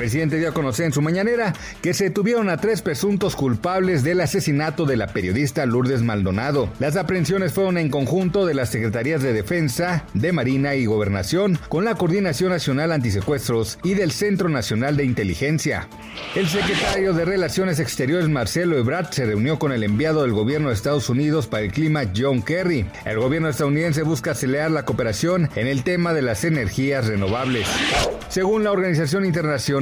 Presidente dio a conocer en su mañanera que se tuvieron a tres presuntos culpables del asesinato de la periodista Lourdes Maldonado. Las aprehensiones fueron en conjunto de las Secretarías de Defensa, de Marina y Gobernación, con la Coordinación Nacional Antisecuestros y del Centro Nacional de Inteligencia. El secretario de Relaciones Exteriores Marcelo Ebrard se reunió con el enviado del gobierno de Estados Unidos para el clima John Kerry. El gobierno estadounidense busca acelerar la cooperación en el tema de las energías renovables. Según la Organización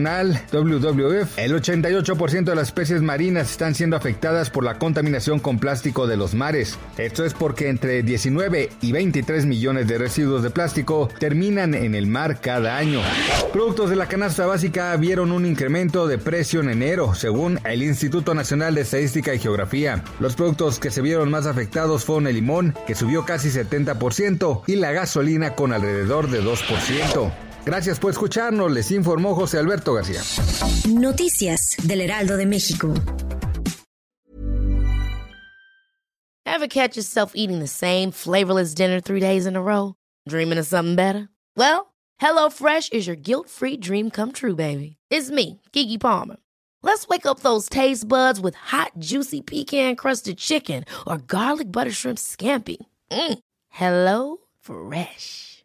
WWF, el 88% de las especies marinas están siendo afectadas por la contaminación con plástico de los mares. Esto es porque entre 19 y 23 millones de residuos de plástico terminan en el mar cada año. Productos de la canasta básica vieron un incremento de precio en enero, según el Instituto Nacional de Estadística y Geografía. Los productos que se vieron más afectados fueron el limón, que subió casi 70%, y la gasolina con alrededor de 2%. Gracias por escucharnos, les informó José Alberto García. Noticias del Heraldo de México. Ever catch yourself eating the same flavorless dinner three days in a row? Dreaming of something better? Well, HelloFresh is your guilt-free dream come true, baby. It's me, Kiki Palmer. Let's wake up those taste buds with hot, juicy pecan-crusted chicken or garlic butter shrimp scampi. Mm. Hello Fresh.